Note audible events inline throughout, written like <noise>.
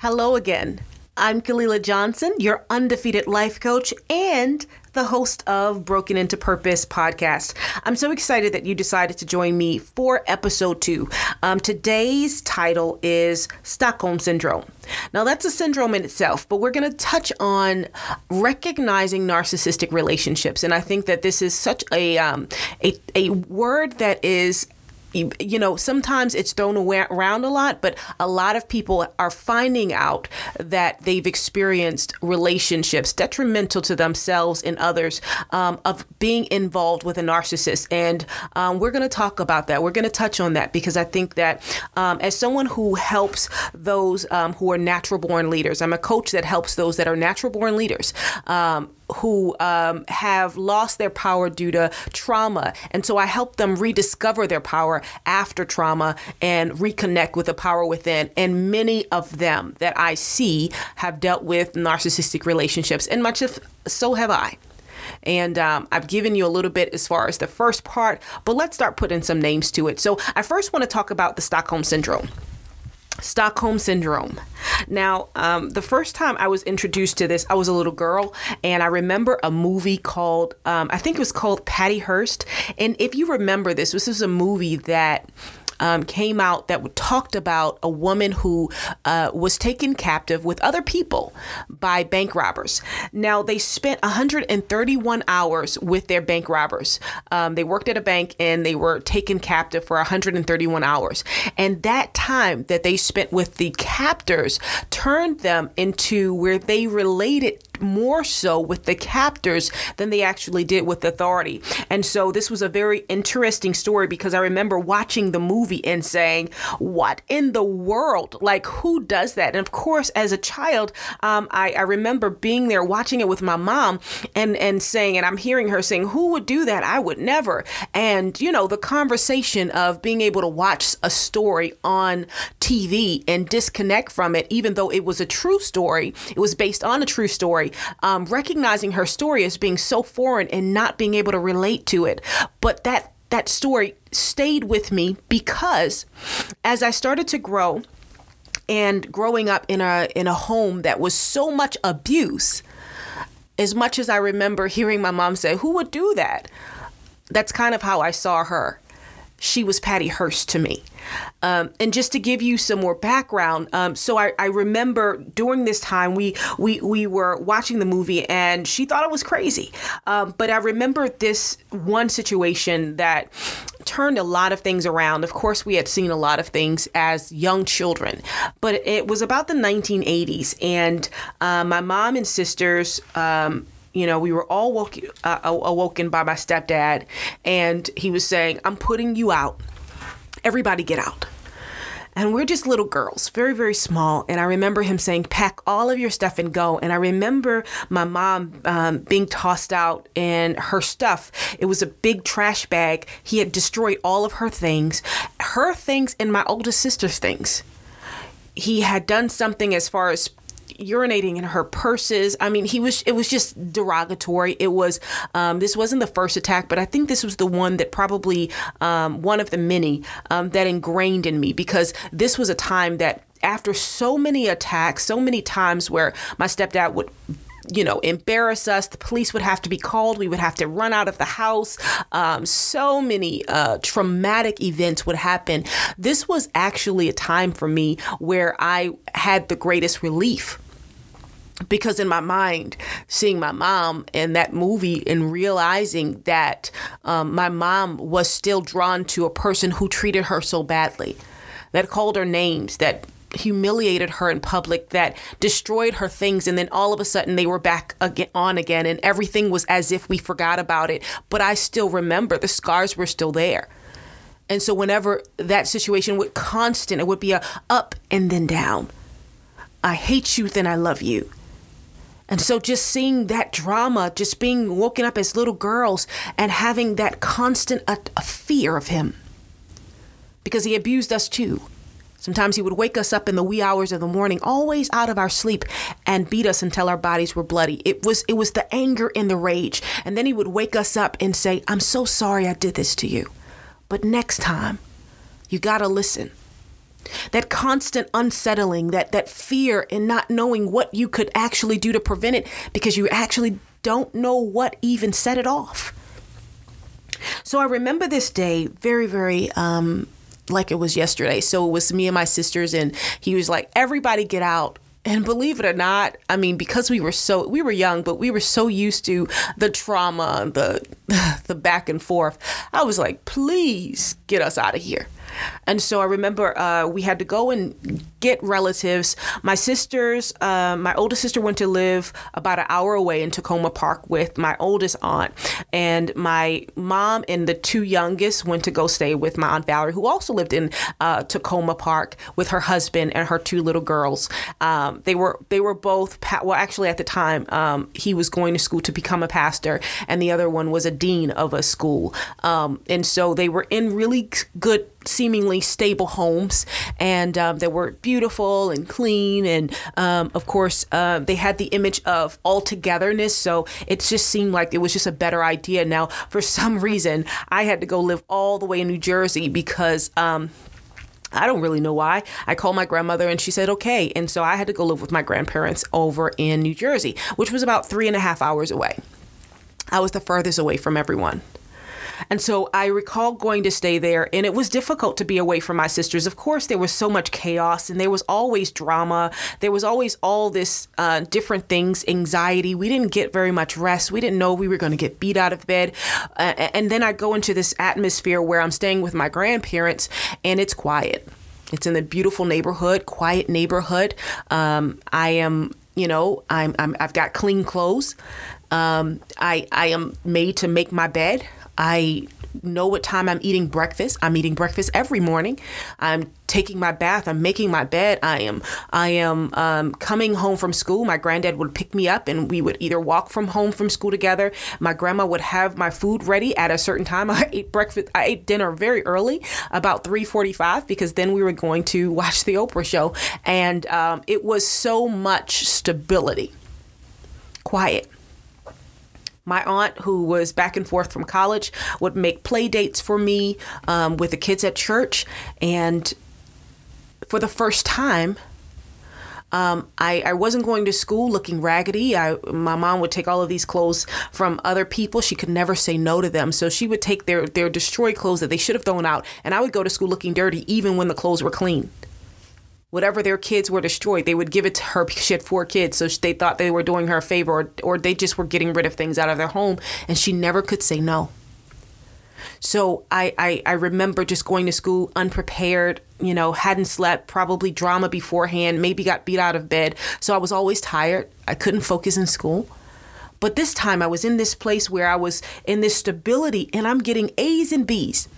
Hello again. I'm Kalila Johnson, your undefeated life coach and the host of Broken Into Purpose podcast. I'm so excited that you decided to join me for episode two. Um, today's title is Stockholm Syndrome. Now, that's a syndrome in itself, but we're going to touch on recognizing narcissistic relationships. And I think that this is such a, um, a, a word that is you know, sometimes it's thrown around a lot, but a lot of people are finding out that they've experienced relationships detrimental to themselves and others um, of being involved with a narcissist. And um, we're going to talk about that. We're going to touch on that because I think that um, as someone who helps those um, who are natural born leaders, I'm a coach that helps those that are natural born leaders um, who um, have lost their power due to trauma. And so I help them rediscover their power after trauma and reconnect with the power within. And many of them that I see have dealt with narcissistic relationships, and much of so have I. And um, I've given you a little bit as far as the first part, but let's start putting some names to it. So I first want to talk about the Stockholm Syndrome. Stockholm Syndrome. Now, um, the first time I was introduced to this, I was a little girl, and I remember a movie called, um, I think it was called Patty Hearst. And if you remember this, this was a movie that um, came out that talked about a woman who uh, was taken captive with other people by bank robbers. Now, they spent 131 hours with their bank robbers. Um, they worked at a bank and they were taken captive for 131 hours. And that time that they spent with the captors turned them into where they related more so with the captors than they actually did with authority. And so this was a very interesting story because I remember watching the movie and saying, What in the world? Like, who does that? And of course, as a child, um, I, I remember being there watching it with my mom and, and saying, and I'm hearing her saying, Who would do that? I would never. And, you know, the conversation of being able to watch a story on TV and disconnect from it, even though it was a true story, it was based on a true story um, recognizing her story as being so foreign and not being able to relate to it. But that that story stayed with me because as I started to grow and growing up in a in a home that was so much abuse, as much as I remember hearing my mom say, "Who would do that?" That's kind of how I saw her. She was Patty Hearst to me. Um, and just to give you some more background, um, so I, I, remember during this time we we we were watching the movie and she thought it was crazy. Um, but I remember this one situation that turned a lot of things around. Of course, we had seen a lot of things as young children, but it was about the 1980s, and uh, my mom and sisters um, you know, we were all woke, uh, awoken by my stepdad, and he was saying, I'm putting you out everybody get out. And we're just little girls, very, very small. And I remember him saying, pack all of your stuff and go. And I remember my mom um, being tossed out and her stuff. It was a big trash bag. He had destroyed all of her things, her things, and my oldest sister's things. He had done something as far as urinating in her purses. I mean, he was. It was just derogatory. It was. Um, this wasn't the first attack, but I think this was the one that probably um, one of the many um, that ingrained in me because this was a time that after so many attacks, so many times where my stepdad would you know, embarrass us. The police would have to be called. We would have to run out of the house. Um, so many uh, traumatic events would happen. This was actually a time for me where I had the greatest relief because in my mind, seeing my mom in that movie and realizing that um, my mom was still drawn to a person who treated her so badly, that called her names, that humiliated her in public, that destroyed her things, and then all of a sudden they were back again, on again, and everything was as if we forgot about it. But I still remember the scars were still there. And so whenever that situation would constant, it would be a up and then down. I hate you, then I love you and so just seeing that drama, just being woken up as little girls and having that constant a, fear of him. Because he abused us too. Sometimes he would wake us up in the wee hours of the morning, always out of our sleep, and beat us until our bodies were bloody. It was it was the anger and the rage. And then he would wake us up and say, "I'm so sorry I did this to you. But next time, you got to listen. That constant unsettling, that that fear and not knowing what you could actually do to prevent it because you actually don't know what even set it off. So I remember this day very, very um, like it was yesterday. So it was me and my sisters, and he was like, "Everybody get out." And believe it or not, I mean, because we were so we were young, but we were so used to the trauma, the <laughs> the back and forth. I was like, please get us out of here. And so I remember uh, we had to go and get relatives. My sisters, uh, my oldest sister went to live about an hour away in Takoma Park with my oldest aunt. And my mom and the two youngest went to go stay with my aunt Valerie, who also lived in uh, Takoma Park with her husband and her two little girls. Um, they were they were both pa- well, actually at the time um, he was going to school to become a pastor, and the other one was a dean of a school. Um, and so they were in really good seemingly stable homes, and um, they were beautiful and clean. And um, of course, uh, they had the image of all togetherness. So it just seemed like it was just a better idea. Now, for some reason, I had to go live all the way in New Jersey because. Um, I don't really know why. I called my grandmother and she said, okay. And so I had to go live with my grandparents over in New Jersey, which was about three and a half hours away. I was the furthest away from everyone. And so I recall going to stay there, and it was difficult to be away from my sisters. Of course, there was so much chaos, and there was always drama. There was always all this uh, different things, anxiety. We didn't get very much rest. We didn't know we were going to get beat out of bed. Uh, and then I go into this atmosphere where I'm staying with my grandparents, and it's quiet. It's in a beautiful neighborhood, quiet neighborhood. Um, I am, you know, I'm, I'm I've got clean clothes. Um, I I am made to make my bed. I know what time I'm eating breakfast. I'm eating breakfast every morning. I'm taking my bath. I'm making my bed. I am I am um, coming home from school. My granddad would pick me up, and we would either walk from home from school together. My grandma would have my food ready at a certain time. <laughs> I ate breakfast. I ate dinner very early, about three forty-five, because then we were going to watch the Oprah show, and um, it was so much stability, quiet my aunt, who was back and forth from college, would make play dates for me um, with the kids at church. And for the first time, um, I, I wasn't going to school looking raggedy. I, my mom would take all of these clothes from other people. She could never say no to them. So she would take their, their destroyed clothes that they should have thrown out, and I would go to school looking dirty even when the clothes were clean whatever their kids were destroyed, they would give it to her because she had four kids. So they thought they were doing her a favor or, or they just were getting rid of things out of their home. And she never could say no. So I, I, I remember just going to school unprepared, you know, hadn't slept, probably drama beforehand, maybe got beat out of bed. So I was always tired. I couldn't focus in school. But this time I was in this place where I was in this stability and I'm getting A's and B's.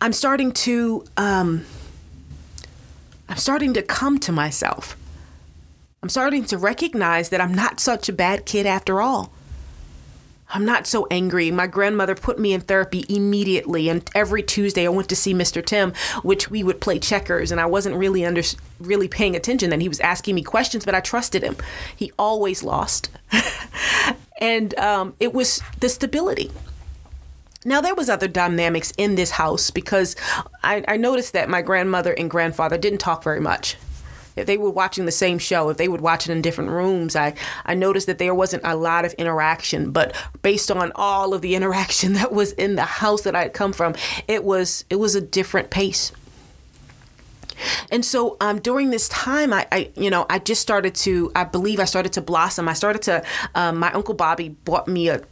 I'm starting to um, I'm starting to come to myself. I'm starting to recognize that I'm not such a bad kid after all. I'm not so angry. My grandmother put me in therapy immediately, and every Tuesday I went to see Mr. Tim, which we would play checkers, and I wasn't really under really paying attention. Then he was asking me questions, but I trusted him. He always lost, <laughs> and um, it was the stability. Now there was other dynamics in this house because I, I noticed that my grandmother and grandfather didn't talk very much if they were watching the same show, if they would watch it in different rooms, I, I noticed that there wasn't a lot of interaction. But based on all of the <laughs> interaction that was in the house that I had come from, it was it was a different pace. And so um, during this time, I, I, you know, I just started to, I believe I started to blossom. I started to, um, my Uncle Bobby bought me a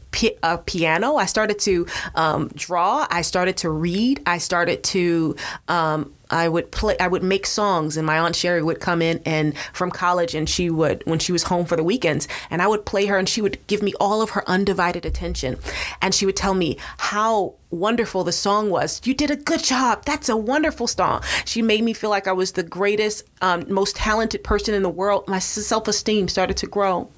a piano. I started to um, draw. I started to read. I started to um, I would play I would make songs and my aunt Sherry would come in and from college and she would when she was home for the weekends and I would play her and she would give me all of her undivided attention and she would tell me how wonderful the song was. You did a good job. That's a wonderful song. She made me feel like I was the greatest um, most talented person in the world. My self-esteem started to grow.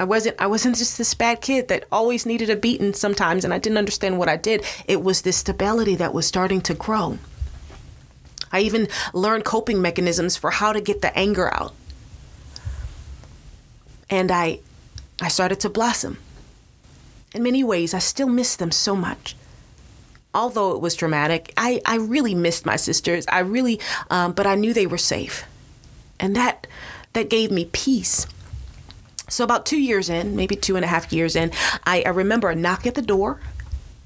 I wasn't I wasn't just this bad kid that always needed a beating sometimes and I didn't understand what I did. It was this stability that was starting to grow. I even learned coping mechanisms for how to get the anger out. And I I started to blossom. In many ways, I still miss them so much. although it was dramatic, I, I really missed my sisters. I really, um, but I knew they were safe. And that, that gave me peace. So about two years in, maybe two and a half years in, I, I remember a knock at the door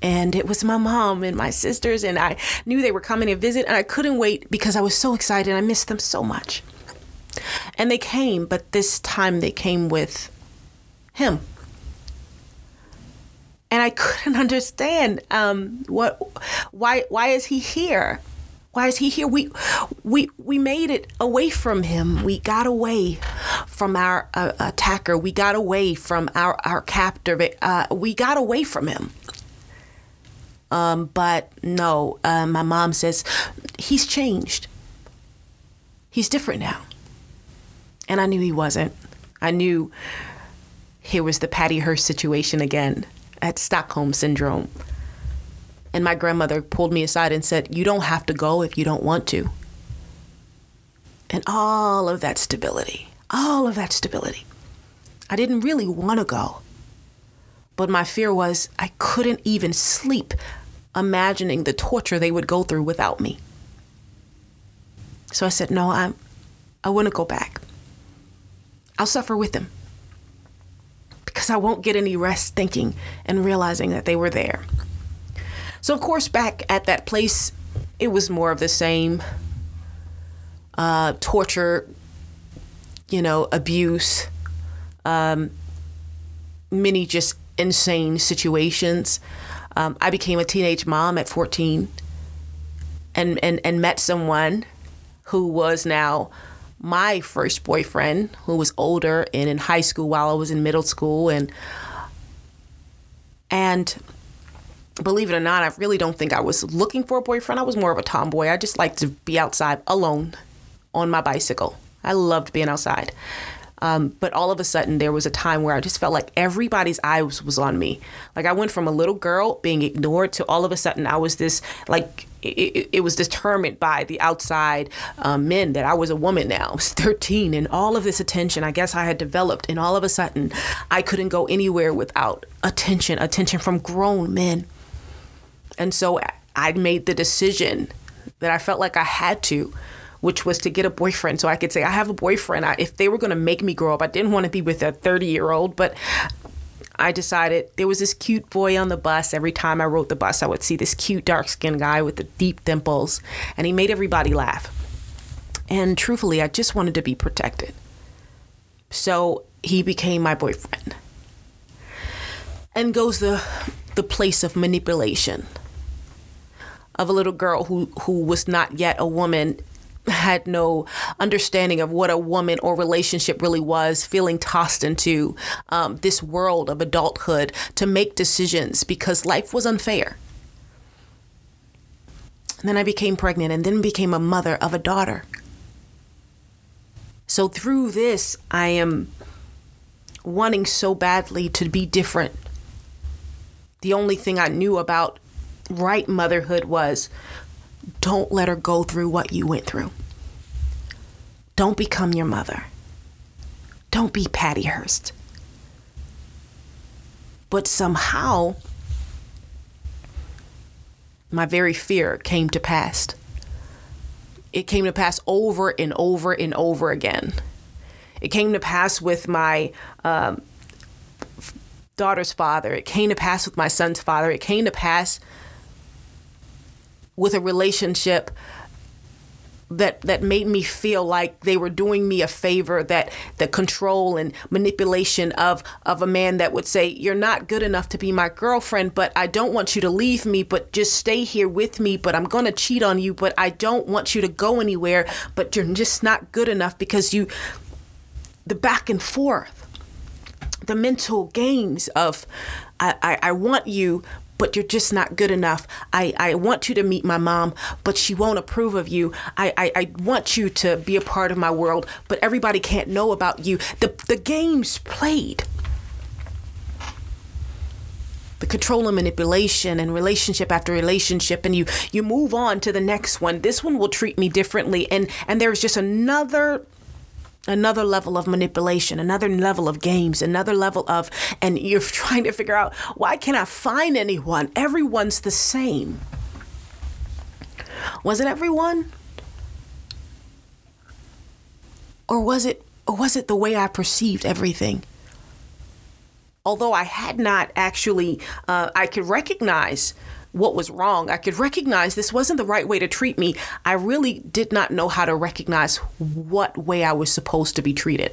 and it was my mom and my sisters and i knew they were coming to visit and i couldn't wait because i was so excited. I missed them so much. And they came but this time they came with him. And i <laughs> couldn't understand um, what why why is he here why is he here we we we made it away from him we got away from our uh, attacker we got away from our our captor uh, we got away from him um, but no, uh, my mom says he's changed. He's different now. And I knew he wasn't. I knew here was the Patty Hearst situation again at Stockholm Syndrome. And my grandmother pulled me aside and said, You don't have to go if you don't want to. And all of that stability, all of that stability. I didn't really want to go. But my fear was I couldn't even sleep imagining the torture they would go through without me. So I said, No, I'm, I wouldn't go back. I'll suffer with them because I won't get any rest thinking and realizing that they were there. So, of course, back at that place, it was more of the same uh, torture, you know, abuse, um, many just insane situations. Um, I became a teenage mom at 14 and, and, and met someone who was now my first boyfriend, who was older and in high school while I was in middle school. And, and believe it or not, I really don't think I was looking for a boyfriend. I was more of a tomboy. I just liked to be outside alone on my bicycle. I loved being outside. Um, but all of a sudden, there was a time where I just felt like everybody's eyes was on me. Like I went from a little girl being ignored to all of a sudden I was this like it, it, was determined by the outside um, men that I was a woman now. I was 13, and all of this attention I guess I had developed, and all of a sudden I couldn't go anywhere without attention, attention from grown men. And so I made the decision that I felt like I had to which was to get a boyfriend so I could say, I have a boyfriend. I, if they were going to make me grow up, I didn't want to be with a 30 year old, but I decided there was this cute boy on the bus. Every time I rode the bus, I would see this cute dark skinned guy with the deep dimples, and he made everybody laugh. And truthfully, I just wanted to be protected. So he became my boyfriend. And goes the the place of manipulation of a little girl who who was not yet a woman had no understanding of what a woman or relationship really was, feeling tossed into um, this world of adulthood to make decisions because life was unfair. And then I became pregnant and then became a mother of a daughter. So through this, I am wanting so badly to be different. The only thing I knew about right motherhood was don't let her go through what you went through. Don't become your mother. Don't be Patty Hearst. But somehow, my very fear came to pass. It came to pass over and over and over again. It came to pass with my um, daughter's father. It came to pass with my son's father. It came to pass with a relationship that that made me feel like they were doing me a favor that the control and manipulation of of a man that would say you're not good enough to be my girlfriend but I don't want you to leave me but just stay here with me but I'm going to cheat on you but I don't want you to go anywhere but you're just not good enough because you the back and forth the mental games of I, I, I want you, but you're just not good enough. I, I want you to meet my mom, but she won't approve of you. I, I, I want you to be a part of my world, but everybody can't know about you. The, the games played. The control and manipulation and relationship after relationship, and you you move on to the next one. This one will treat me differently, and and there's just another another level of manipulation, another level of games, another level of, and you're <laughs> trying to figure out why can't I find anyone? Everyone's the same. Was it everyone? Or was it, or was it the way I perceived everything? Although I had not actually, uh, I could recognize what was wrong. I could recognize this wasn't the right way to treat me. I really did not know how to recognize what way I was supposed to be treated.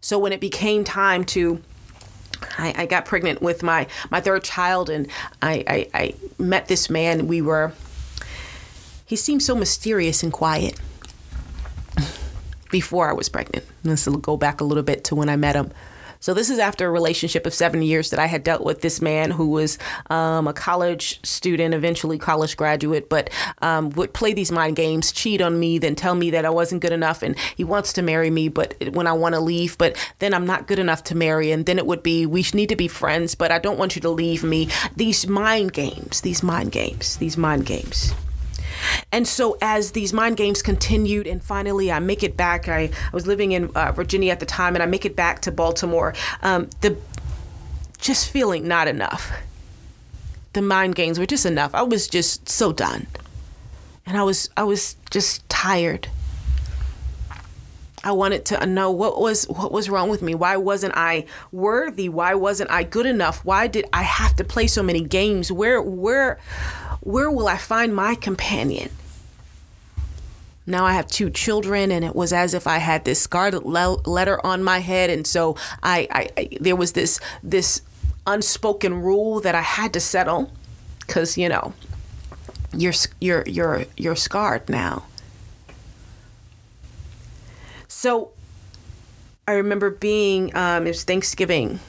So when it became time to I, I got pregnant with my, my third child and I, I, I met this man. We were he seemed so mysterious and quiet before I was pregnant. Let's go back a little bit to when I met him. So this is after a relationship of seven years that I had dealt with this man who was um, a college student, eventually college graduate, but um, would play these mind games, cheat on me, then tell me that I wasn't good enough, and he wants to marry me, but when I want to leave, but then I'm not good enough to marry, and then it would be we need to be friends, but I don't want you to leave me. These mind games, these mind games, these mind games. And so, as these mind games continued, and finally I make it back, I, I was living in uh, Virginia at the time, and I make it back to Baltimore. Um, the just feeling not enough. The mind games were just enough. I was just so done, and I was I was just tired. I wanted to know what was what was wrong with me. Why wasn't I worthy? Why wasn't I good enough? Why did I have to play so many games? Where where where will I find my companion? Now I have two children, and it was as if I had this scarlet le- letter on my head, and so I, I, I there was this this unspoken rule that I had to settle, because you know, you're you're you're you're scarred now. So I remember being um, it was Thanksgiving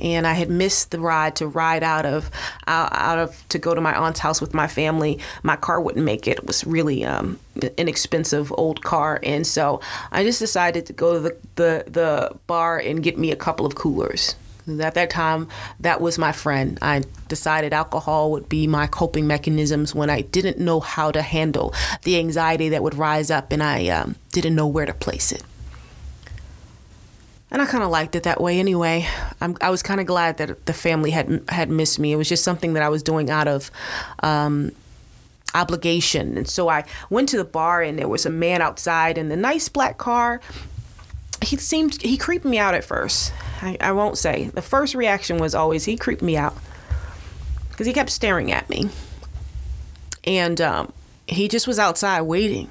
and I had missed the ride to ride out of out, out of to go to my aunt's house with my family. My car wouldn't make it. It was really um, an expensive old car, and so I just decided to go to the, the the bar and get me a couple of coolers. At that time, that was my friend. I decided alcohol would be my coping mechanisms when I didn't know how to handle the anxiety that would rise up and I um, didn't know where to place it and I kind of liked it that way anyway. I'm, i was kind of glad that the family had had missed me. It was just something that I was doing out of um, obligation. And so I went to the bar, and there was a man outside in the nice black car. He seemed he creeped me out at first. I, I won't say the first reaction was always he creeped me out because he kept staring at me, and um, he just was outside waiting.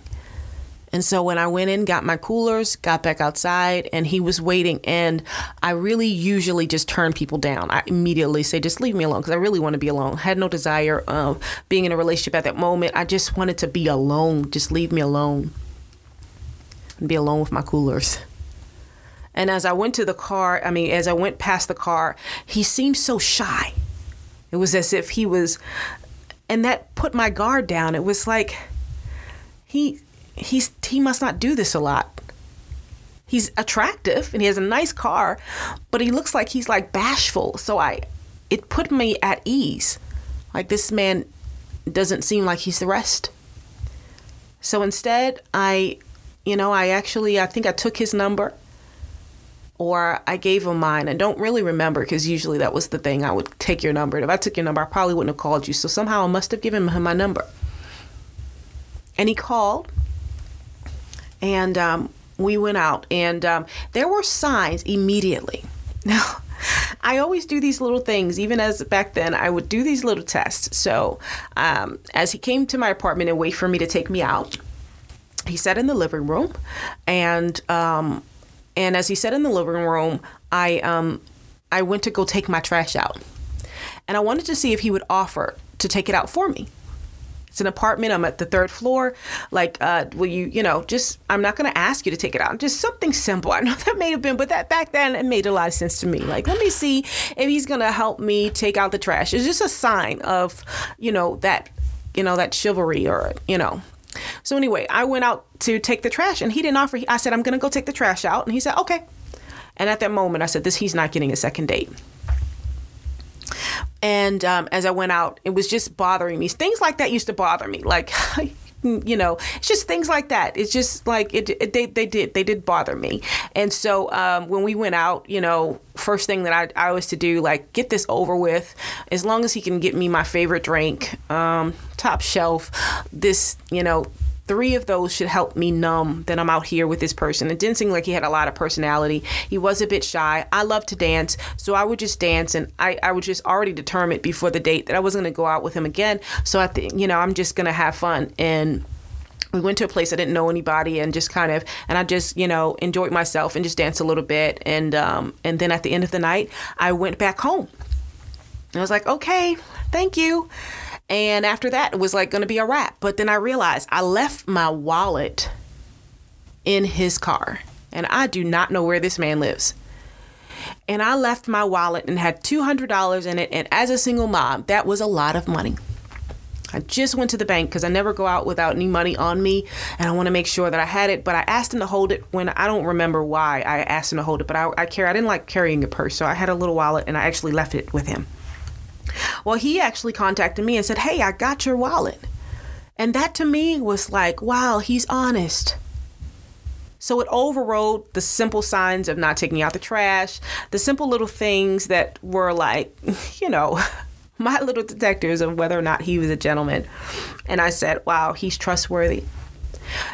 And so when I went in, got my coolers, got back outside, and he was waiting. And I really usually just turn people down. I immediately say, just leave me alone because I really want to be alone. I had no desire of being in a relationship at that moment. I just wanted to be alone. Just leave me alone and be alone with my coolers. And as I went to the car, I mean, as I went past the car, he seemed so shy. It was as if he was, and that put my guard down. It was like, he he's he must not do this a lot. He's attractive and he has a nice car, but he looks like he's like bashful. So I it put me at ease. Like this man doesn't seem like he's the rest. So instead, I you know, I actually I think I took his number or I gave him mine. I don't really remember because usually that was the thing. I would take your number. And if I took your number, I probably wouldn't have called you. So somehow I must have given him my number. And he called and um, we went out, and um, there were signs immediately. Now, I always do these little things, even as back then, I would do these little tests. So, um, as he came to my apartment and wait for me to take me out, he sat in the living room, and um, and as he sat in the living room, I um, I went to go take my trash out, and I wanted to see if he would offer to take it out for me. It's an apartment. I'm at the third floor. Like, uh, will you, you know, just, I'm not going to ask you to take it out. Just something simple. <laughs> I know that may have been, but that back then it made a lot of sense to me. Like, let me see if he's going to help me take out the trash. It's just a sign of, you know, that, you know, that chivalry or, you know, so anyway, I went out to take the trash and he didn't offer. I said, I'm going to go take the trash out. And he said, okay. And at that moment, I said, this, he's not getting a second date. And um, as I went out, it was just bothering me. Things like that used to bother me. Like, <laughs> you know, it's just things like that. It's just like it, it they, they did, they did bother me. And so um, when we went out, you know, first thing that I, I was to do, like get this over with, as long as he can get me my favorite drink, um, top shelf, this, you know, three of those should help me numb that I'm out here with this person. It didn't seem like he had a lot of personality. He was a bit shy. I love to dance, so I would just dance, and I, I was just already determined before the date that I wasn't going to go out with him again. So I think, you know, I'm just going to have fun. And we went to a place I didn't know anybody and just kind of and I just you know enjoyed myself and just danced a little bit and um, and then at the end of the night I went back home. I was like, okay, thank you. And after that, it was like going to be a wrap. But then I realized I left my wallet in his car. And I do not know where this man lives. And I left my wallet and had $200 in it. And as a single mom, that was a lot of money. I just went to the bank because I never go out without any money on me, and I want to make sure that I had it. But I asked him to hold it when I don't remember why I asked him to hold it, but I, I I didn't like carrying a purse, so I had a little wallet and I actually left it with him. Well, he actually contacted me and said, Hey, I got your wallet. And that to me was like, wow, he's honest. So it overrode the simple signs of not taking out the trash, the simple little things that were like, <laughs> you know, <laughs> my little detectors of whether or not he was a gentleman. And I said, wow, he's trustworthy.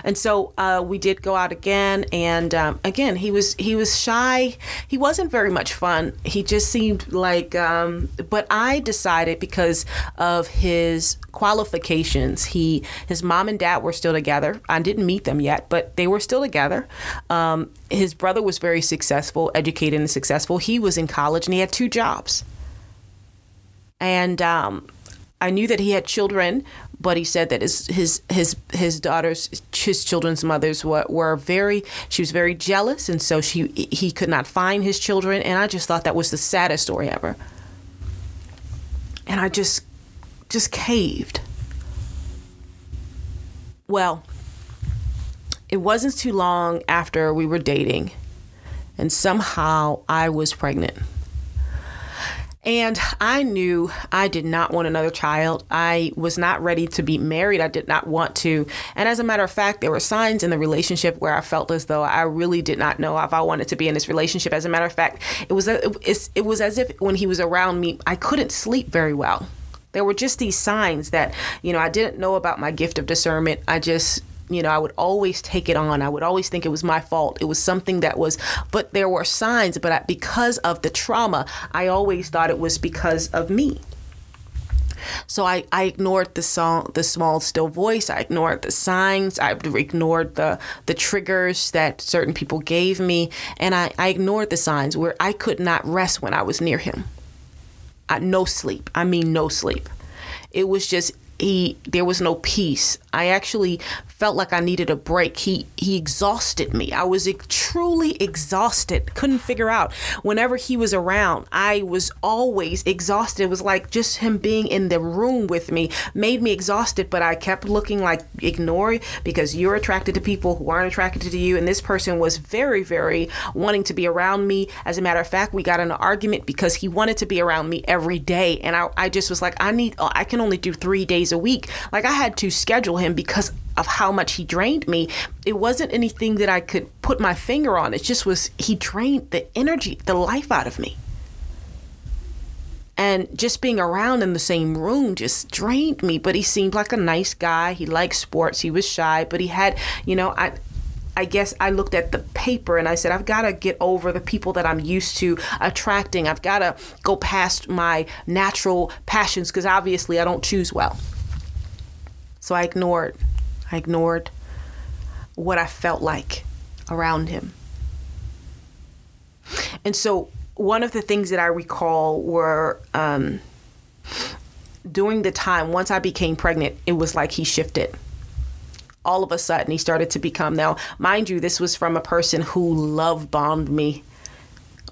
And so uh, we did go out again, and um, again he was he was shy. He wasn't very much fun. He just seemed like. Um, but I decided because of his qualifications, he his mom and dad were still together. I didn't meet them yet, but they were still together. Um, his brother was very successful, educated and successful. He was in college and he had two jobs. And um, I knew that he had children, but he said that his his his his daughters, his children's mothers were, were very. She was very jealous, and so she he could not find his children, and I just thought that was the saddest story ever. And I just just caved. Well, it wasn't too long after we were dating, and somehow I was pregnant. And I knew I did not want another child. I was not ready to be married. I did not want to. And as a matter of fact, there were signs in the relationship where I felt as though I really did not know if I wanted to be in this relationship. As a matter of fact, it was it, it was as if when he was around me, I couldn't sleep very well. There were just these signs that, you know, I didn't know about my gift of discernment. I just you know, I would always take it on. I would always think it was my fault. It was something that was, but there were signs, but I, because of the trauma, I always thought it was because of me. So I, I ignored the song, the small still voice. I ignored the signs. I ignored the the triggers that certain people gave me, and I, I ignored the signs where I could not rest when I was near him. I, no sleep. I mean, no sleep. It was just he there was no peace. I actually felt like I needed a break. He he exhausted me. I was truly exhausted. Couldn't figure out. Whenever he was around, I was always exhausted. It was like just him being in the room with me made me exhausted, but I kept looking like ignore because you're attracted to people who aren't attracted to you and this person was very very wanting to be around me. As a matter of fact, we got in an argument because he wanted to be around me every day and I I just was like I need I can only do 3 days a week. Like I had to schedule him because of how much he drained me. It wasn't anything that I could put my finger on. It just was he drained the energy, the life out of me. And just being around in the same room just drained me. But he seemed like a nice guy. He liked sports. He was shy, but he had, you know, I I guess I looked at the paper and I said, I've got to get over the people that I'm used to attracting. I've got to go past my natural passions because obviously I don't choose well. So I ignored. I ignored what I felt like around him. And so one of the things that I recall were um, during the time, once I became pregnant, it was like he shifted. All of a sudden, he started to become. Now, mind you, this was from a person who love bombed me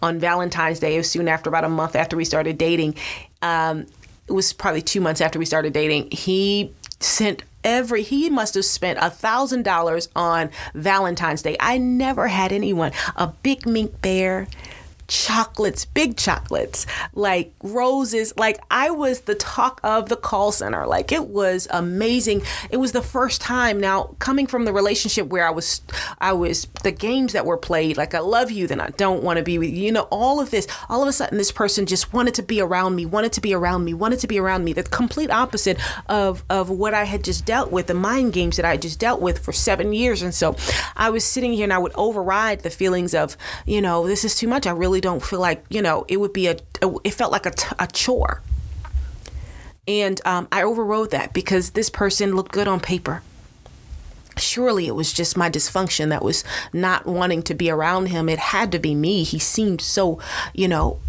on Valentine's Day. Soon after, about a month after we started dating. Um, it was probably two months after we started dating. He sent every he must have spent a thousand dollars on valentine's day. I never had anyone a big mink bear chocolates, big chocolates, like roses. Like I was the talk of the call center. Like it was amazing. It was the first time now coming from the relationship where I was, I was the games that were played. Like I love you, then I don't want to be with you. You know, all of this. All of a sudden, this person just wanted to be around me, wanted to be around me, wanted to be around me. The complete opposite of of what I had just dealt with, the mind games that I had just dealt with for seven years. And so I was sitting here and I would override the feelings of, you know, this is too much. I really don't feel like, you know, it would be a, it felt like a, a chore. And um, I overrode that because this person looked good on paper. Surely it was just my dysfunction that was not wanting to be around him. It had to be me. He seemed so, you know,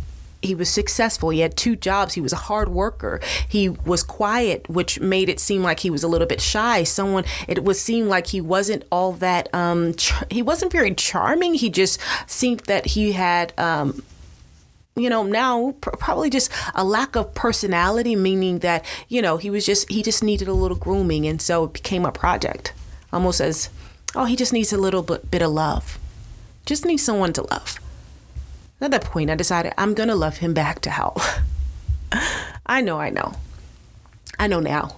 he was successful. He had two jobs. He was a hard worker. He was quiet, which made it seem like he was a little bit shy. Someone it would seem like he wasn't all that. Um, he wasn't very charming. He just seemed that he had. Um, you know now pr- probably just a lack of personality meaning that you know he was just he just needed a little grooming and so it became a project almost as oh he just needs a little bit of love just needs someone to love at that point, I decided I'm going to love him back to health. <laughs> I know, I know. I know now.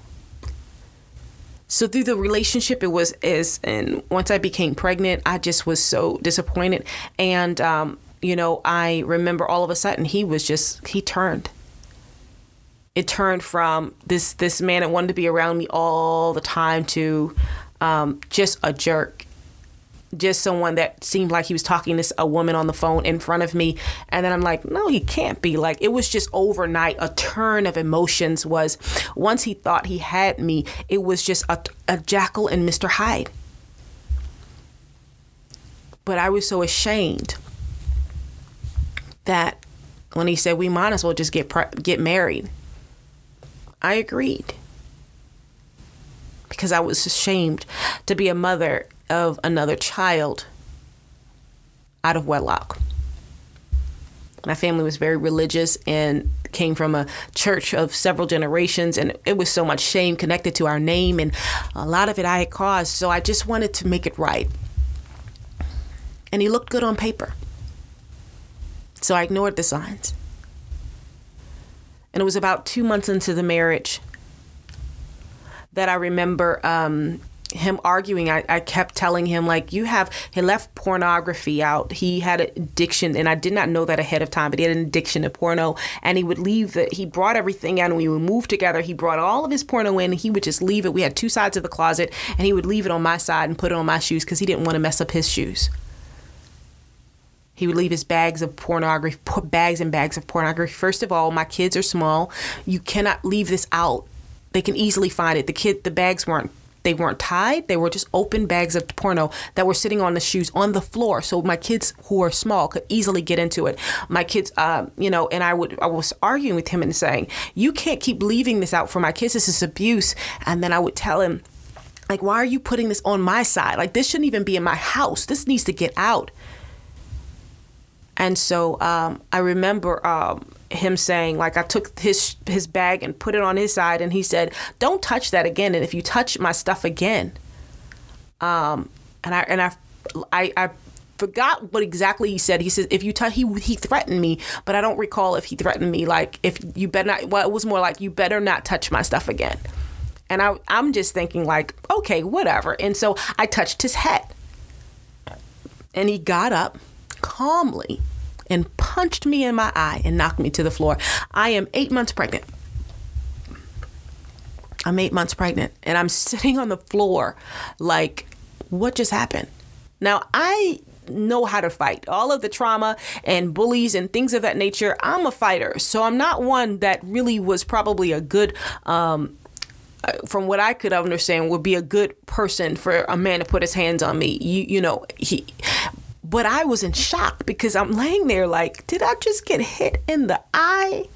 So through the relationship, it was is, and once I became pregnant, I just was so disappointed. And um, you know, I remember all of a sudden he was just he turned. It turned from this this man that wanted to be around me all the time to um, just a jerk just someone that seemed like he was talking to a woman on the phone in front of me. And then i'm like no he can't be. Like it was just overnight a turn of emotions was once he thought he had me it was just a, a Jekyll and mr hyde. But i was so ashamed that when he said we might as well just get get married. I agreed. Because I was ashamed to be a mother of another child out of wedlock. My family was very religious and came from a church of several generations, and it was so much shame connected to our name, and a lot of it I had caused. So I just wanted to make it right. And he looked good on paper. So I ignored the signs. And it was about two months into the marriage that I remember um, him arguing, I, I kept telling him like you have he left pornography out. He had addiction, and I did not know that ahead of time, but he had an addiction to porno. And he would leave the he brought everything out, and we would move together. He brought all of his porno in. And he would just leave it. We had two sides of the closet, and he would leave it on my side and put it on my shoes because he didn't want to mess up his shoes. He would leave his bags of pornography, put bags and bags of pornography. First of all, my kids are small. You cannot leave this out. They can easily find it. The kid, the bags weren't they weren't tied. They were just open bags of porno that were sitting on the shoes on the floor. So my kids who are small could easily get into it. My kids, uh, you know, and I would I was arguing with him and saying, "You can't keep leaving this out for my kids. This is abuse." And then I would tell him, like, "Why are you putting this on my side? Like this shouldn't even be in my house. This needs to get out." And so um, I remember um, him saying like I took his his bag and put it on his side and he said don't touch that again and if you touch my stuff again. Um and I and I I, I forgot what exactly he said. He said if you touch he he threatened me but I don't recall if he threatened me like if you better not well it was more like you better not touch my stuff again. And I I'm just thinking like okay whatever. And so I touched his head. And he got up calmly and punched me in my eye and knocked me to the floor. I am eight months pregnant. I'm eight months pregnant and I'm <laughs> sitting on the floor like, what just happened? Now, I know how to fight. All of the trauma and bullies and things of that nature, I'm a fighter. So I'm not one that really was probably a good, um, uh, from what I could understand, would be a good person for a man to put his hands on me. You, you know, he, but I was in shock because I'm laying there like, did I just get hit in the eye?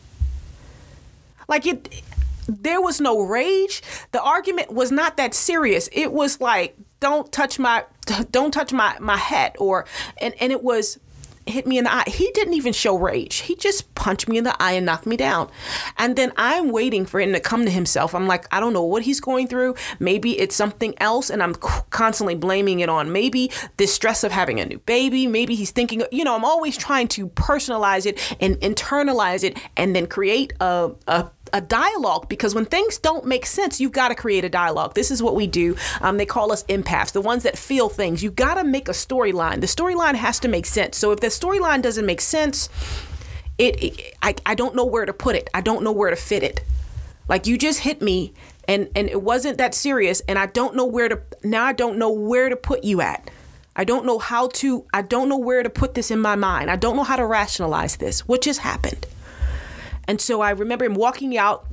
Like it there was no rage. The argument was not that serious. It was like, don't touch my don't touch my my head or and and it was hit me in the eye. He didn't even show rage. He just punched me in the eye and knocked me down. And then I'm waiting for him to come to himself. I'm like, I don't know what he's going through. Maybe it's something else. And I'm constantly blaming it on maybe the stress of having a new baby. Maybe he's thinking, you know, I'm always trying to personalize it and internalize it and then create a, a a dialogue because when things don't make sense, you've got to create a dialogue. This is what we do. Um, they call us empaths, the ones that feel things. You've got to make a storyline. The storyline has to make sense. So if the storyline doesn't make sense, it, it I, I don't know where to put it. I don't know where to fit it. Like you just hit me and and it wasn't that serious and I don't know where to now I don't know where to put you at. I don't know how to I don't know where to put this in my mind. I don't know how to rationalize this. What just happened? And so I remember him walking out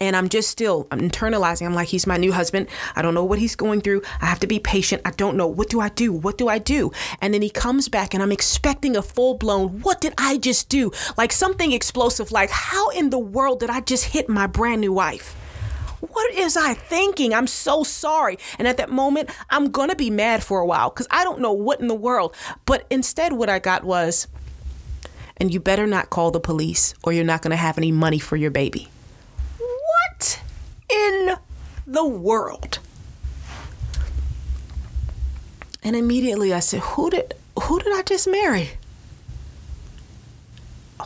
and I'm just still I'm internalizing. I'm like, he's my new husband. I don't know what he's going through. I have to be patient. I don't know. What do I do? What do I do? And then he comes back and I'm expecting a full blown, what did I just do? Like something explosive, like, how in the world did I just hit my brand new wife? What is I thinking? I'm so sorry. And at that moment, I'm going to be mad for a while because I don't know what in the world. But instead, what I got was, and you better not call the police or you're not going to have any money for your baby. What in the world? And immediately I said, "Who did who did I just marry?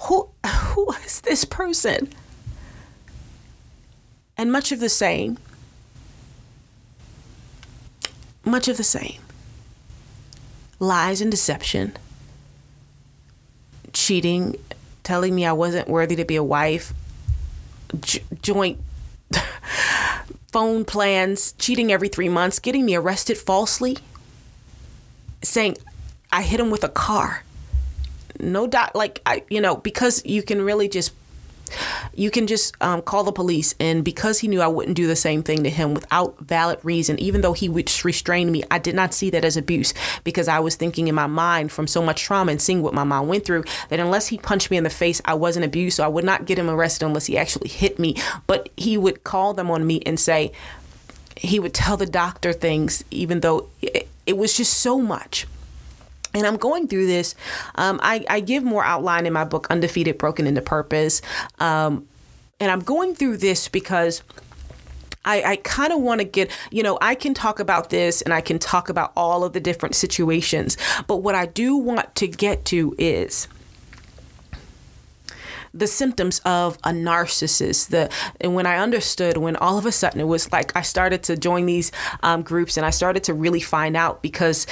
Who who is this person?" And much of the same. Much of the same. Lies and deception cheating, telling me I wasn't worthy to be a wife, j- joint <laughs> phone plans, cheating every three months, getting me arrested falsely, saying I hit him with a car. No doubt, like I, you know, because you can really just you can just um, call the police. And because he knew I wouldn't do the same thing to him without valid reason, even though he would restrain me, I did not see that as abuse because I was thinking in my mind from so much trauma and seeing what my mom went through that unless he punched me in the face, I wasn't abused. So I would not get him arrested unless he actually hit me. But he would call them on me and say, he would tell the doctor things, even though it, it was just so much and I'm going through this. Um, I, I, give more outline in my book, Undefeated, Broken into Purpose. Um, and I'm going through this because I, I kind of want to get, you know, I can talk about this and I can talk about all of the different situations. But what I do want to get to is the symptoms of a narcissist. The and when I understood, when all of a sudden it was like I started to join these um, groups and I started to really find out because,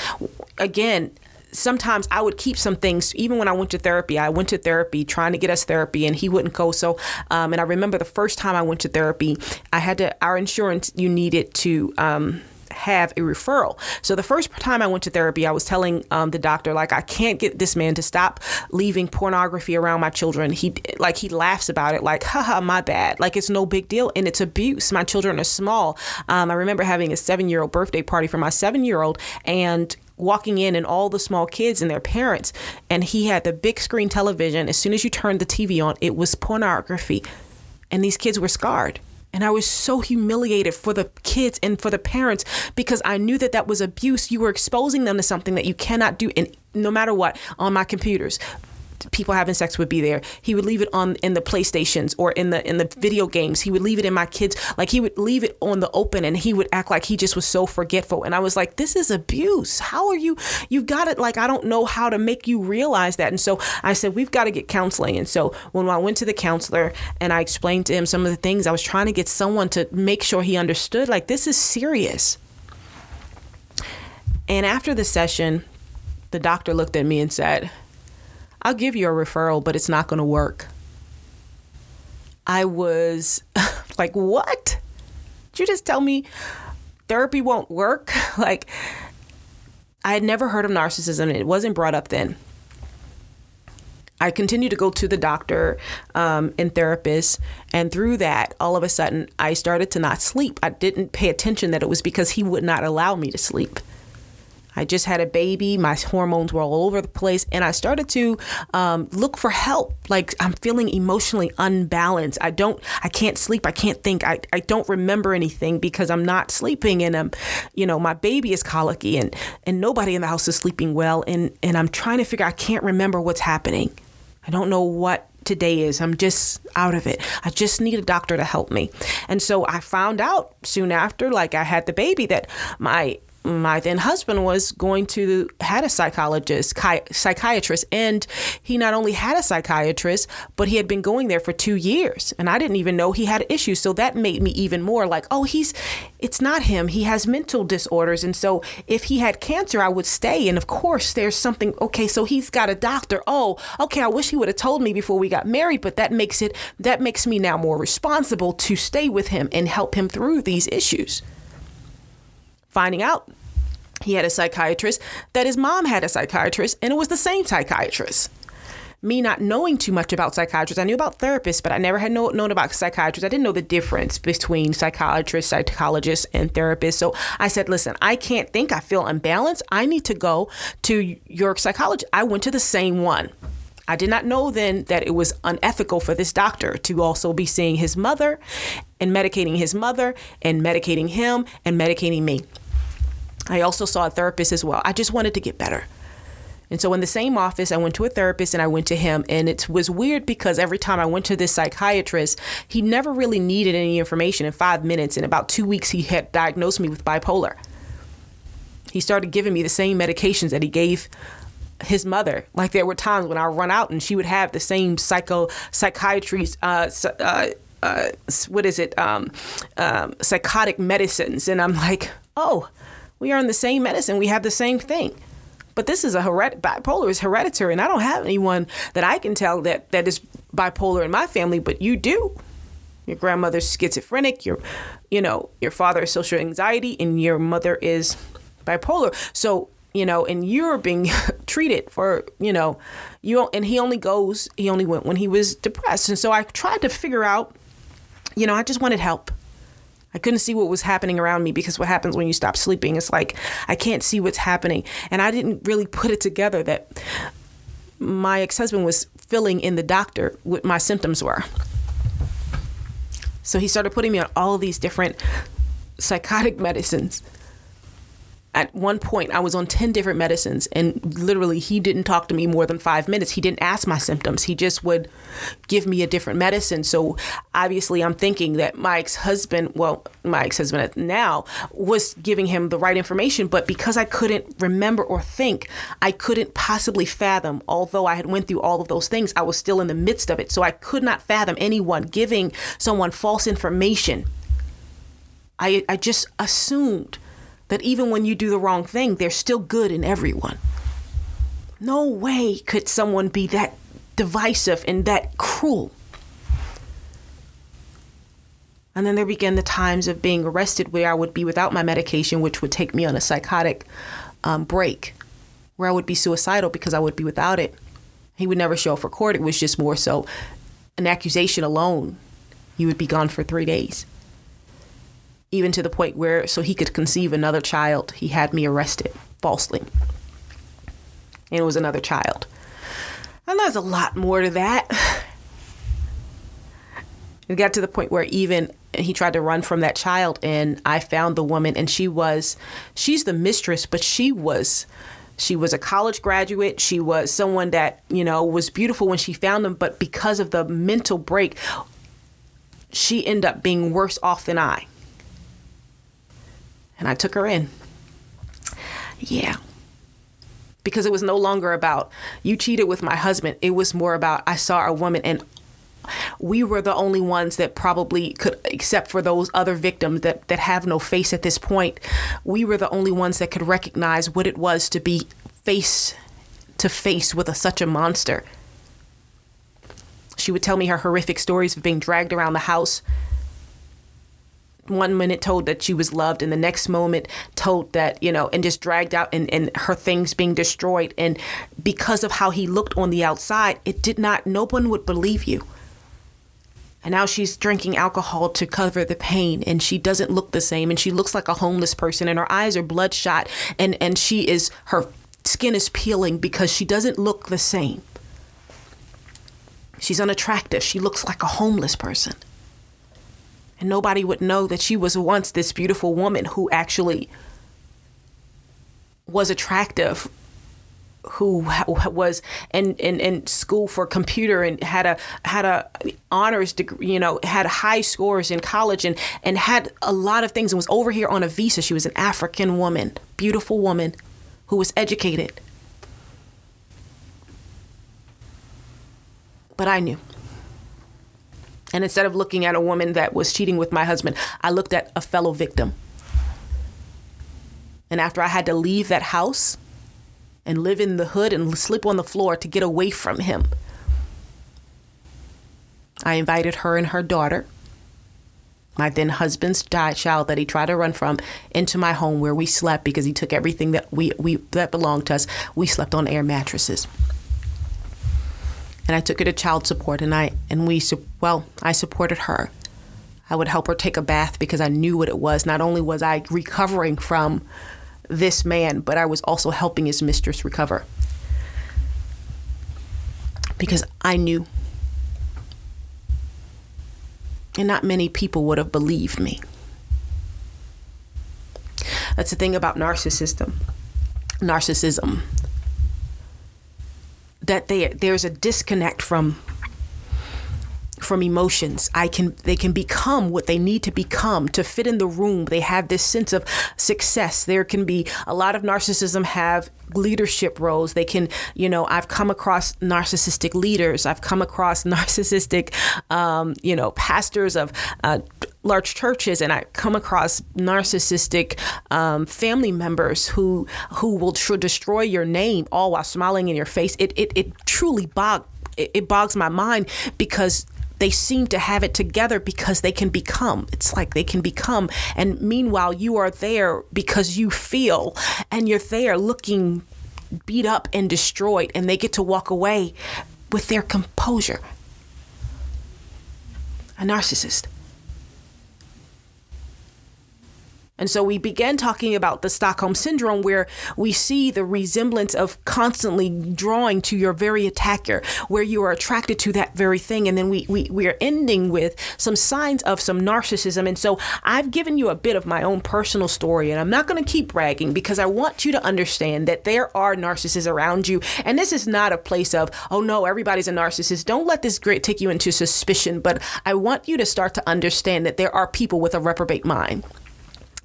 again, sometimes I would keep some things, even when I went to therapy. I went to therapy trying to get us therapy, and he wouldn't go. So, um, and I remember the first time I went to therapy, I had to, our insurance, you needed to, um, have a referral. So the first time I went to therapy, I was telling um, the doctor like I can't get this man to stop leaving pornography around my children. He like he laughs about it like haha my bad like it's no big deal and it's abuse. My children are small. Um, I remember having a seven year old birthday party for my seven year old and walking in and all the small kids and their parents and he had the big screen television. As soon as you turned the tv on it was pornography. And these kids were scarred. And I was so humiliated for the kids and for the parents because I knew that that was abuse. You were exposing them to something that you cannot do, and no matter what, on my computers people having sex would be there. He would leave it on in the PlayStations or in the in the video games. He would leave it in my kids like he would leave it on the open and he would act like he just was so forgetful. And I was like, this is abuse. How are you you've got it like I don't know how to make you realize that. And so I said, we've got to get counseling. And so when I went to the counselor and I explained to him some of the things, I was trying to get someone to make sure he understood like this is serious. And after the session, the doctor looked at me and said, I'll give you a referral, but it's not going to work. I was <laughs> like, what? Did you just tell me therapy won't work? <laughs> like, I had never heard of narcissism, it wasn't brought up then. I continued to go to the doctor um, and therapist, and through that, all of a sudden, I started to not sleep. I didn't pay attention that it was because he would not allow me to sleep. I just had a baby. My hormones were all over the place. And I started to um, look for help. Like I'm feeling emotionally unbalanced. I don't, I can't sleep. I can't think. I, I don't remember anything because I'm not sleeping. And, I'm, you know, my baby is colicky and, and nobody in the house is sleeping well. And, and I'm trying to figure, I can't remember what's happening. I don't know what today is. I'm just out of it. I just need a doctor to help me. And so I found out soon after, like I had the baby, that my my then husband was going to had a psychologist psychiatrist and he not only had a psychiatrist but he had been going there for two years and i didn't even know he had issues. So that made me even more like oh he's it's not him. He has mental disorders. And so if he had cancer i would stay. And of course there's something okay so he's got a doctor. Oh okay i wish he would have told me before we got married but that makes it that makes me now more responsible to stay with him and help him through these issues. Finding out he had a psychiatrist, that his mom had a psychiatrist, and it was the same psychiatrist. Me not knowing too much about psychiatrists, I knew about therapists, but I never had know, known about psychiatrists. I didn't know the difference between psychiatrists, psychologists, and therapists. So I said, listen, I can't think. I feel unbalanced. I need to go to your psychologist. I went to the same one. I did not know then that it was unethical for this doctor to also be seeing his mother and medicating his mother and medicating him and medicating me. I also saw a therapist as well. I just wanted to get better. And so in the same office, I went to a therapist and I went to him. And it was weird because every time I went to this psychiatrist, he never really needed any information in five minutes. In about two weeks, he had diagnosed me with bipolar. He started giving me the same medications that he gave his mother. Like there were times when I run out and she would have the same psycho psychiatry, uh, uh, uh, what is it, um, um, psychotic medicines. And I'm like, oh, we are on the same medicine. We have the same thing. But this is a bipolar is hereditary, and I don't have anyone that I can tell that that is bipolar in my family. But you do. Your grandmother's schizophrenic. Your, you know, your father is social anxiety, and your mother is bipolar. So you know, and you're being <laughs> treated for, you know, you and he only goes, he only went when he was depressed. And so I tried to figure out, you know, I just wanted help. I couldn't see what was happening around me because what happens when you stop sleeping is like I can't see what's happening. And I didn't really put it together that my ex husband was filling in the doctor what my symptoms were. So he started putting me on all these different psychotic <laughs> medicines at one point I was on 10 different medicines and literally he didn't talk to me more than 5 minutes. He didn't ask my symptoms. He just would give me a different medicine. So obviously I'm thinking that my ex-husband, well, my ex-husband now was giving him the right information, but because I couldn't remember or think, I couldn't possibly fathom although I had went through all of those things, I was still in the midst of it. So I could not fathom anyone giving someone false information. I I just assumed that even when you do the wrong thing, there's still good in everyone. No way could someone be that divisive and that cruel. And then there began the times of being arrested where I would be without my medication, which would take me on a psychotic um, break, where I would be suicidal because I would be without it. He would never show up for court. It was just more so an accusation alone. You would be gone for three days even to the point where, so he could conceive another child, he had me arrested falsely. And it was another child. And there's a lot more to that. <sighs> It got to the point where even he tried to run from that child, and I found the woman, and she was, she's the mistress, but she was, she was a college graduate. She was someone that, you know, was beautiful when she found him, but because of the mental break, she ended up being worse off than I and I took her in. Yeah. Because it was no longer about you cheated with my husband. It was more about I saw a woman and we were the only ones that probably could except for those other victims that, that have no face at this point we were the only ones that could recognize what it was to be face to face with a, such a monster she would tell me her horrific stories of being dragged around the house one minute told that she was loved and the next moment told that you know and just dragged out and, and her things being destroyed and because of how he looked on the outside it did not no one would believe you And now she's drinking alcohol to cover the pain and she doesn't look the same and she looks like a homeless person and her eyes are bloodshot and and she is her skin is peeling because she doesn't look the same. She's unattractive. She looks like a homeless person. And nobody would know that she was once this beautiful woman who actually was attractive who was in, in, in school for computer and had a had a honors degree, you know, had high scores in college and and had a lot of things and was over here on a visa. She was an African woman, beautiful woman who was educated. But I knew. And instead of looking at a woman that was cheating with my husband, I looked at a fellow victim. And after I had to leave that house and live in the hood and sleep on the floor to get away from him, I invited her and her daughter, my then husband's child that he tried to run from, into my home where we slept because he took everything that we, we that belonged to us. We slept on air mattresses and I took her to child support and I and we well I supported her. I would help her take a bath because I knew what it was. Not only was I recovering from this man, but I was also helping his mistress recover. Because I knew. And not many people would have believed me. That's the thing about narcissism. Narcissism that they there's a disconnect from from emotions. I can they can become what they need to become to fit in the room. They have this sense of success. There can be a lot of narcissism have leadership roles. They can you know i've come across narcissistic leaders. I've come across <laughs> narcissistic um, you know pastors of uh, large churches and I come across narcissistic um, family members who who will tr- destroy your name all while smiling in your face. It it, it truly bog it, it bogs my mind because they seem to have it together because they can become. It's like they can become. And meanwhile, you are there because you feel and you're there looking beat up and destroyed, and they get to walk away with their composure. A narcissist. And so we began talking about the Stockholm Syndrome, where we see the resemblance of constantly drawing to your very attacker, where you are attracted to that very thing. And then we, we, we are ending with some signs of some narcissism. And so I've given you a bit of my own personal story, and I'm not going to keep bragging because I want you to understand that there are narcissists around you. And this is not a place of, oh no, everybody's a narcissist. Don't let this great take you into suspicion, but I want you to start to understand that there are people with a reprobate mind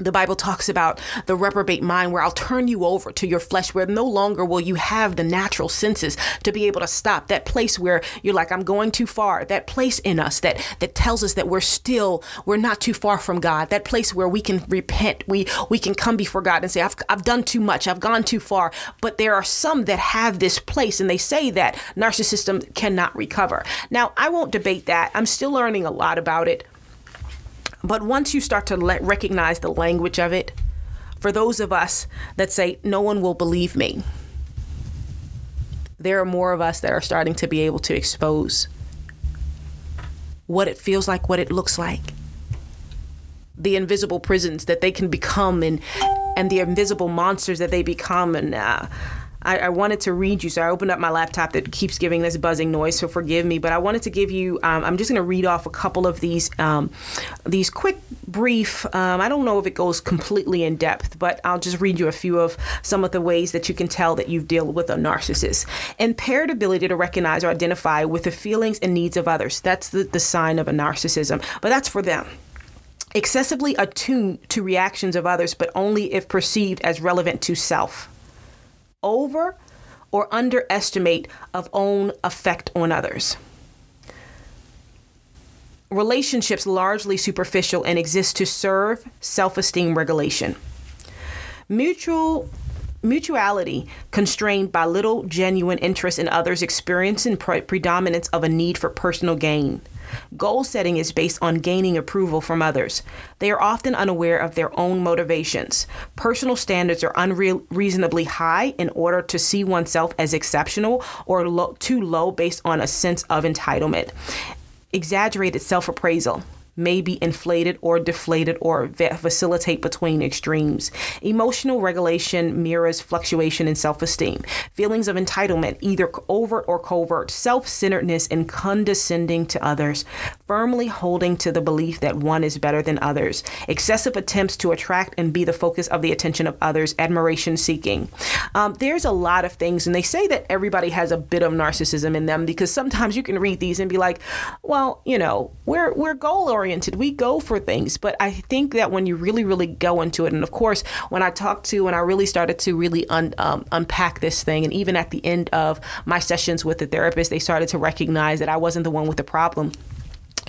the Bible talks about the reprobate mind where I'll turn you over to your flesh, where no longer will you have the natural senses to be able to stop. That place where you're like, I'm going too far. That place in us that that tells us that we're still, we're not too far from God. That place where we can repent. We we can come before God and say, I've I've done too much, I've gone too far. But there are some that have this place and they say that narcissism cannot recover. Now I won't debate that. I'm still learning a lot about it. But once you start to let, recognize the language of it, for those of us that say, no one will believe me, there are more of us that are starting to be able to expose what it feels like, what it looks like, the invisible prisons that they can become, and and the invisible monsters that they become, and uh, I, I, wanted to read you. So I opened up my laptop that keeps giving this buzzing noise. So forgive me, but I wanted to give you. Um, I'm just going to read off a couple of these um, these quick, brief. Um, I don't know if it goes completely in depth, but I'll just read you a few of some of the ways that you can tell that you've dealt with a narcissist. Impaired ability to recognize or identify with the feelings and needs of others. That's the, the sign of a narcissism. But that's for them excessively attuned to reactions of others, but only if perceived as relevant to self over or underestimate of own effect on others. Relationships largely superficial and exist to serve self-esteem regulation. Mutual mutuality constrained by little genuine interest in others experiencing pre- predominance of a need for personal gain Goal setting is based on gaining approval from others. They are often unaware of their own motivations. Personal standards are unreasonably high in order to see oneself as exceptional or low, too low based on a sense of entitlement. exaggerated self appraisal may be inflated or deflated or facilitate between extremes. Emotional regulation mirrors fluctuation in self esteem. Feelings of entitlement, either overt or covert, self centeredness, and condescending to others, firmly holding to the belief that one is better than others, excessive attempts to attract and be the focus of the attention of others, admiration seeking. Um, there's a lot of things, and they say that everybody has a bit of narcissism in them because sometimes you can read these and be like, well, you know, we're, we're goal oriented oriented. We go for things. But I think that when you really, really go into it, and of course, when I talked to, when I really started to really un, um, unpack this thing, and even at the end of my sessions with the therapist, they started to recognize that I wasn't the one with the problem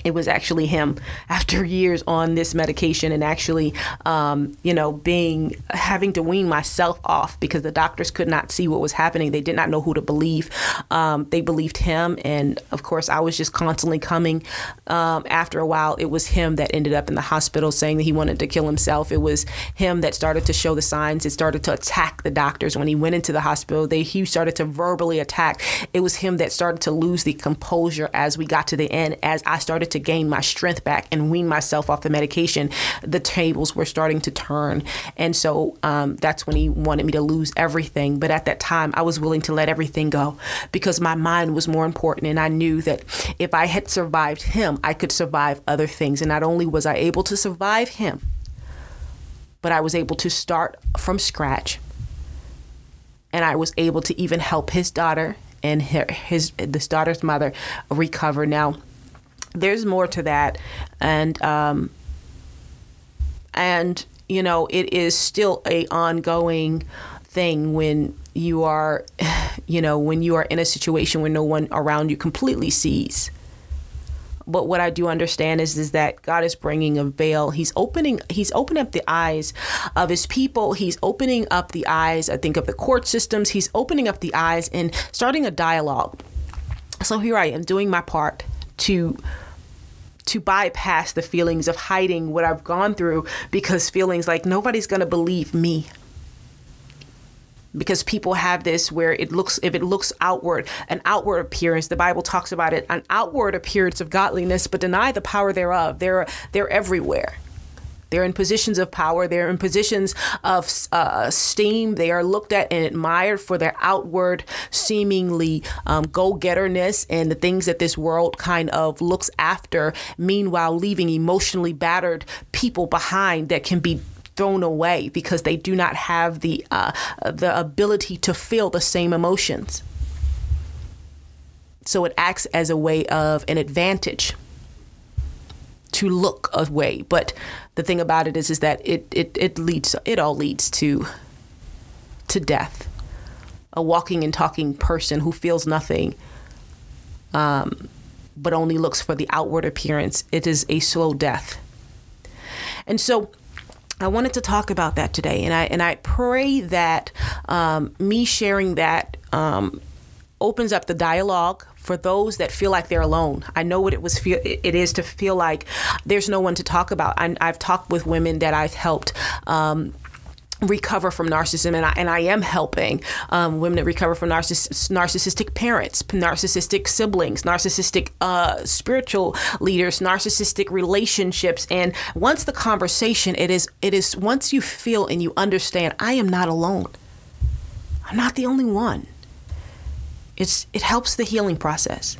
it was actually him after years on this medication and actually um, you know being having to wean myself off because the doctors could not see what was happening. They did not know who to believe. Um, they believed him. And of course i was just constantly coming um, after a while it was him that ended up in the hospital saying that he wanted to kill himself. It was him that started to show the signs. It started to attack the doctors. When he went into the hospital they he started to verbally attack. It was him that started to lose the composure as we got to the end as i started to gain my strength back and wean myself off the medication, the tables were starting to turn. And so um, that's when he wanted me to lose everything. But at that time, I was willing to let everything go because my mind was more important. And I knew that if I had survived him, I could survive other things. And not only was I able to survive him, but I was able to start from scratch. And I was able to even help his daughter and his, his this daughter's mother recover. Now, there's more to that, and um, and you know it is still a ongoing thing when you are, <sighs> you know, when you are in a situation where no one around you completely sees. But what I do understand is is that God is bringing a veil. He's opening He's opening up the eyes of His people. He's opening up the eyes. I think of the court systems. He's opening up the eyes and starting a dialogue. So here I am doing my part to to bypass the feelings of hiding what I've gone through because feelings like nobody's going to believe me. Because people have this where it looks, if it looks outward, an outward appearance, the Bible talks about it, an outward appearance of godliness, but deny the power thereof. They're, they're everywhere. They're in positions of power. They're in positions of uh, esteem. They are looked at and admired for their outward, seemingly um, go getterness and the things that this world kind of looks after, meanwhile, leaving emotionally battered people behind that can be thrown away because they do not have the uh, the ability to feel the same emotions. So it acts as a way of an advantage to look away. But the thing about it is, is that it, it, it leads, it all leads to, to death. A walking and talking person who feels nothing, um, but only looks for the outward appearance. It is a slow death. And so, I wanted to talk about that today, and I and I pray that um, me sharing that um, opens up the dialogue for those that feel like they're alone. I know what it was feel it is to feel like there's no one to talk about. I, have talked with women that I've helped. Um, recover from narcissism and I, and I am helping um, women that recover from narciss- narcissistic parents narcissistic siblings narcissistic uh, spiritual leaders narcissistic relationships and once the conversation it is it is once you feel and you understand I am not alone I'm not the only one it's it helps the healing process.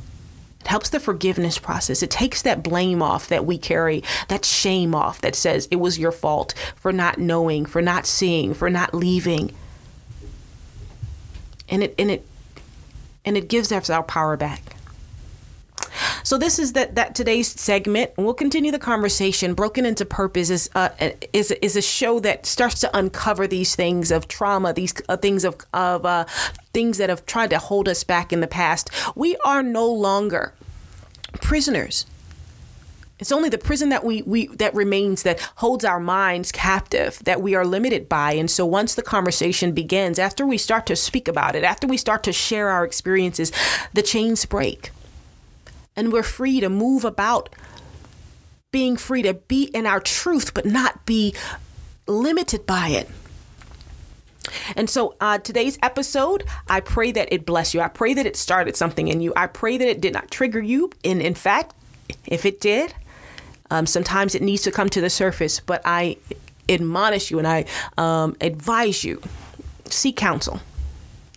It helps the forgiveness process. It takes that blame off that we carry, that shame off that says it was your fault for not knowing, for not seeing, for not leaving. And it and it and it gives us our power back. So this is that that today's segment. We'll continue the conversation. Broken into Purpose is uh, is is a show that starts to uncover these things of trauma, these uh, things of of uh, things that have tried to hold us back in the past. We are no longer prisoners. It's only the prison that we, we that remains that holds our minds captive that we are limited by. And so once the conversation begins, after we start to speak about it, after we start to share our experiences, the chains break and we're free to move about, being free to be in our truth, but not be limited by it. And so, uh, today's episode, I pray that it bless you. I pray that it started something in you. I pray that it did not trigger you. And in fact, If it did, um, sometimes it needs to come to the surface, but I admonish you and I um, advise you seek counsel,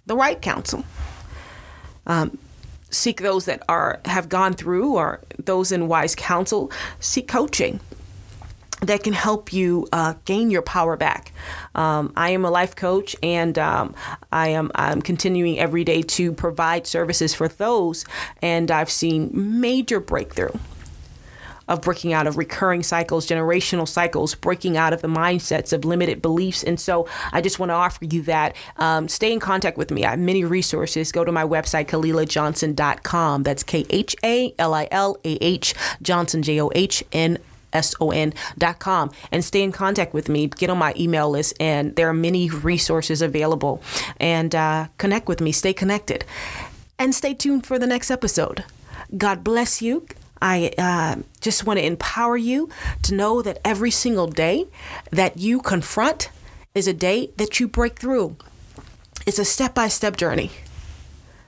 the right counsel. Um, seek those that are have gone through or those in wise counsel. Seek coaching that can help you uh, gain your power back. Um, I am a life coach, and um, I am I'm continuing every day to provide services for those, and I've seen major breakthrough of breaking out of recurring cycles, generational cycles, breaking out of the mindsets of limited beliefs. And so I just want to offer you that. Um, stay in contact with me. I have many resources. Go to my website, KhalilahJohnson.com. That's K H A L I L A H Johnson, J O H N S-O-N.com and stay in contact with me. Get on my email list, and there are many resources available. And uh, connect with me. Stay connected. And stay tuned for the next episode. God bless you. I uh, just want to empower you to know that every single day that you confront is a day that you break through. It's a step by step journey.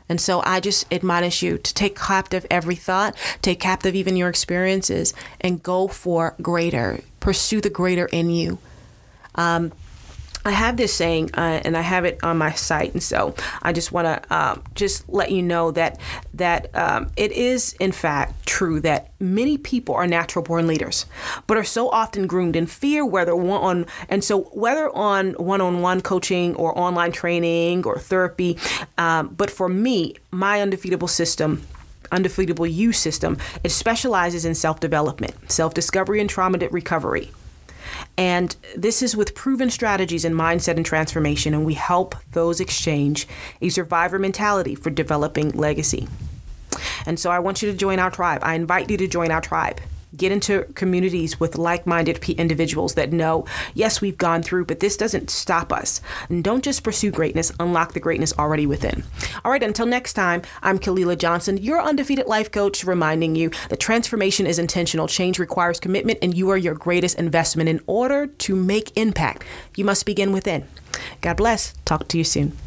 And so I just admonish you to take captive every thought, take captive even your experiences, and go for greater. Pursue the greater in you. Um, I have this saying, uh, and I have it on my site, and so I just want to um, just let you know that that um, it is in fact true that many people are natural born leaders, but are so often groomed in fear, whether one on and so whether on one-on-one coaching or online training or therapy. Um, but for me, my undefeatable system undefeatable you system it specializes in self-development self-discovery and trauma recovery and this is with proven strategies in mindset and transformation, and we help those exchange a survivor mentality for developing legacy. And so I want you to join our tribe. I invite you to join our tribe get into communities with like-minded individuals that know yes we've gone through but this doesn't stop us. And don't just pursue greatness unlock the greatness already within. All right until next time i'm Khalilah Johnson your undefeated life coach reminding you that transformation is intentional change requires commitment and you are your greatest investment. In order to make impact you must begin within. God bless. Talk to you soon